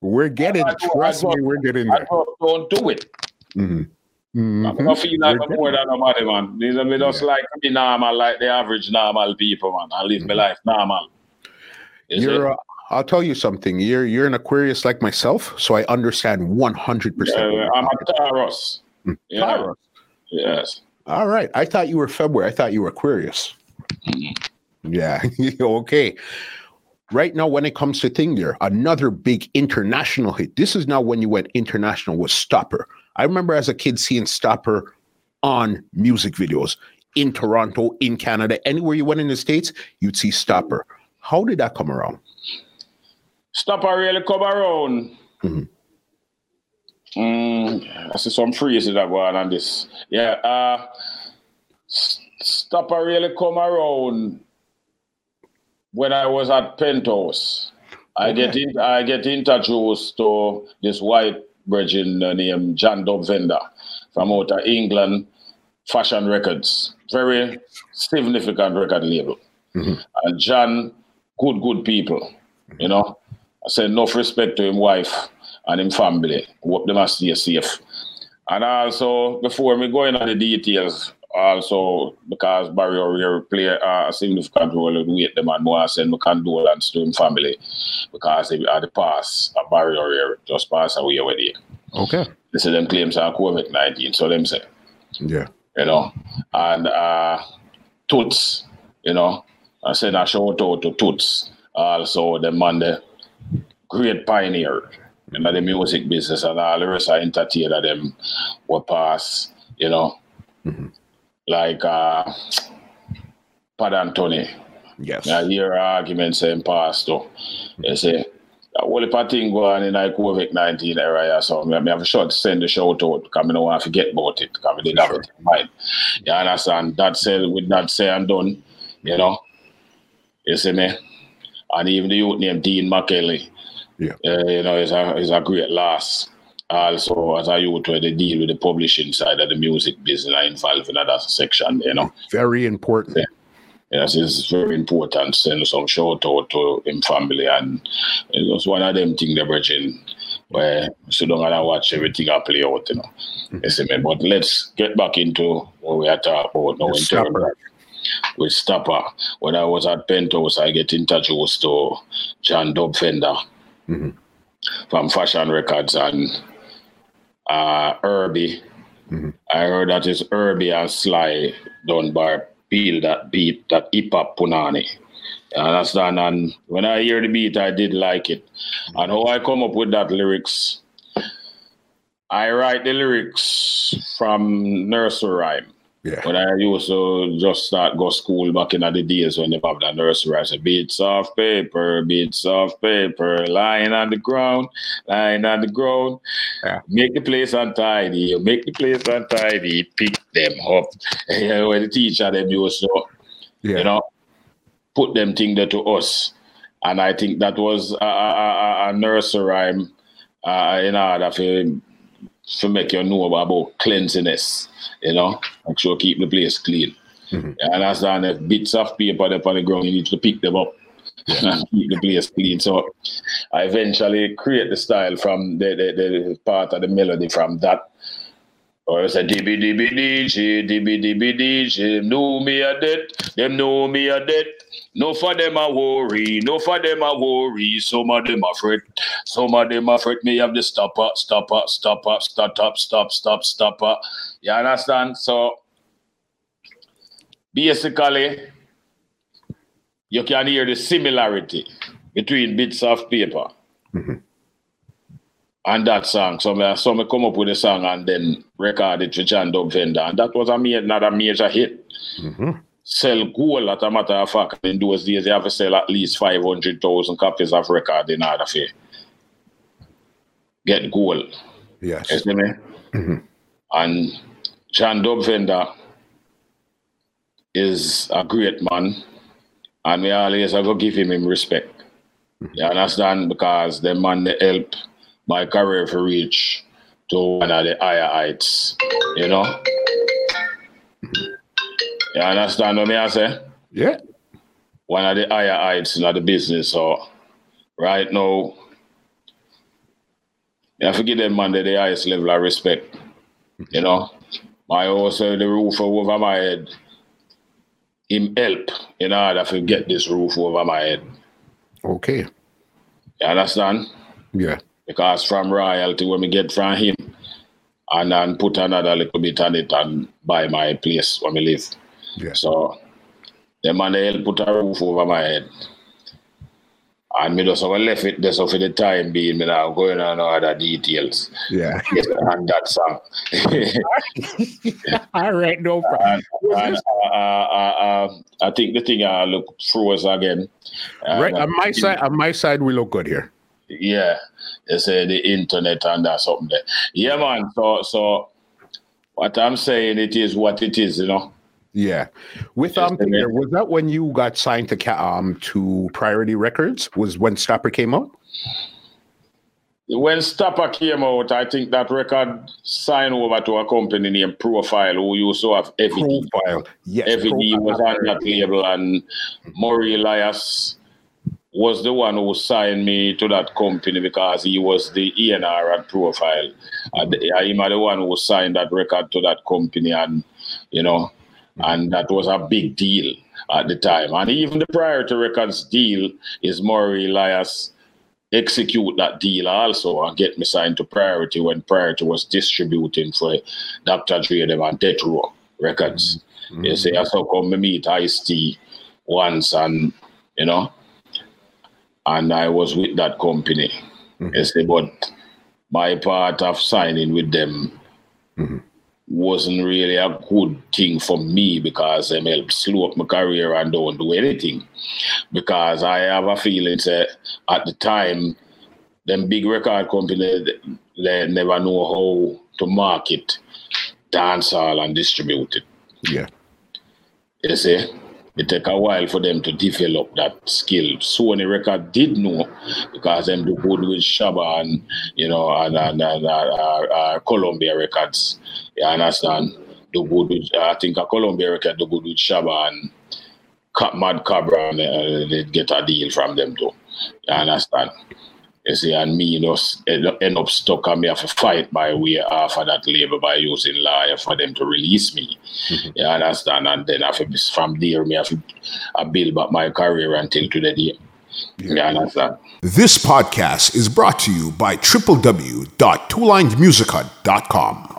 We're getting. trust me, we're getting there. Don't do it. Mm-hmm. Mm-hmm. I'm not feeling like more than nobody, man. These are me just yeah. like me normal, like the average normal people, man. I live mm-hmm. my life normal. Is you're. Uh, I'll tell you something. You're you're an Aquarius like myself, so I understand 100. percent I'm a Taurus. Mm. Yeah. Taurus. Yes. All right. I thought you were February. I thought you were Aquarius. Yeah. okay. Right now, when it comes to thing there, another big international hit. This is now when you went international with Stopper. I remember as a kid seeing Stopper on music videos in Toronto, in Canada, anywhere you went in the States, you'd see Stopper. How did that come around? Stopper really come around. Mm-hmm. Mm, I see some phrases that go on on this. Yeah. Uh, Stopper really come around when I was at Penthouse. I okay. get in, I get introduced to this white virgin named John Dub Vendor from out of England, Fashion Records. Very significant record label. Mm-hmm. And John, good, good people. You know, I said enough respect to him wife and him family. Hope they must stay safe. And also, before me going into the details, also because Barry O'Hare play uh, a significant role in weight them and more send my condolence to him family because they are the pass of Barry O'Hare just pass away it. Okay. They say them claims are COVID nineteen, so them say. Yeah. You know. And uh Toots, you know. I said I shout out to Toots. Also the man the great pioneer in the music business and all the rest of entertainer them were pass, you know. Mm-hmm like uh, Pat Tony. Yes. I hear arguments saying pastor. They say, what if I think go on in like COVID 19 era or something? I mean, I'm sure to send a shout out because I don't want to forget about it because I didn't have it in mind. You understand? That said, with that say and done, you know, you see me? And even the youth named Dean McKelly, yeah. Uh, you know, is a, is a great loss also as a youth where they deal with the publishing side of the music business I involved in that section, you know. Very important. Yeah. Yes, it's very important. Send some shout out to him family and it was one of them things they're bridging where so don't to watch everything I play out, you know. Mm-hmm. But let's get back into what we are talking about now in terms with Stopper. When I was at Penthouse, I get introduced to John Dub Vendor mm-hmm. from Fashion Records and uh, Herbie. Mm-hmm. I heard that it's Herbie and Sly done by Peel that beat, that hip hop punani. You understand? And when I hear the beat, I did like it. And how I come up with that lyrics, I write the lyrics from nursery rhyme. Yeah. When I used to just start go school back in the days when they have the nursery, I said, beats of paper, beats of paper, lying on the ground, lying on the ground. Yeah. Make the place untidy, make the place untidy, pick them up. You know, when the teacher them used to, yeah. you know, put them thing there to us. And I think that was a, a, a nursery rhyme uh, in order for to make you know about cleanliness, you know, make sure keep the place clean. Mm-hmm. You understand? If bits of paper up on the ground, you need to pick them up yeah. keep the place clean. So I eventually create the style from the, the, the part of the melody from that. Or it's a DB DB DJ, DB DB DJ, know me a dead, them know me a dead. No for them a worry, no for them a worry. Some of them afraid, some of them afraid me have the stopper, stopper, stopper, stop, up, stop, up, stop, stop, stopper. You understand? So basically, you can hear the similarity between bits of paper mm-hmm. And that song. So I so me come up with a song and then record it with John Dub Vendor. And that was a me another major hit. Mm-hmm. Sell gold, as a matter of fact. In those days, you have to sell at least 500,000 copies of record in order to get gold. Yes. You see me? Mm-hmm. And John Dub Vendor is a great man and me always I go give him him respect. You understand? Because the man they help my career to reach to one of the higher heights. You know? You understand what me I say? Yeah. One of the higher heights in the business. So right now, I forget them man the highest level of respect. You know? My also uh, the roof over my head him help in order to get this roof over my head. Okay. You understand? Yeah. Because from royalty, when we get from him, and then put another little bit on it and buy my place where we live. Yeah. So the man help put a roof over my head. And me just have left it there so for the time being, me now going on other details. Yeah. and that song. All right, no problem. And, uh, uh, uh, I think the thing I look froze again. right on my side, on my side, we look good here. Yeah, they say the internet and that something there. Yeah, man. So, so what I'm saying, it is what it is, you know. Yeah, with um, Peter, was that when you got signed to um to Priority Records? Was when Stopper came out? When Stopper came out, I think that record signed over to a company named Profile, who used to have everything. Profile, yes. Everything was on that label, and Murray Elias was the one who signed me to that company because he was the A&R at Profile. And him the one who signed that record to that company, and you know and that was a big deal at the time. And even the Priority Records deal is Murray Elias execute that deal also and get me signed to Priority when Priority was distributing for Dr. Dre them and Death Row Records. Mm-hmm. You see, I saw come me meet Ice-T once and, you know, and I was with that company. Mm-hmm. But my part of signing with them mm-hmm wasn't really a good thing for me because it helped slow up my career and don't do anything. Because I have a feeling that at the time, them big record companies they never know how to market dancehall and distribute it. Yeah. You see? It take a while for them to develop that skill. Sony Record did know because them do good with Shabba and you know and, and, and uh, uh, Columbia Records. You understand? Do good with I think a Columbia Record do good with Shabba and Mad Cobra and uh, they get a deal from them too. You understand? You see, and me just end up stuck and me have to fight my way off of that label by using lawyer for them to release me. Mm-hmm. You understand? And then have to, from there, me have to I build back my career until today. Yeah. You understand? This podcast is brought to you by www.twolinedmusichut.com.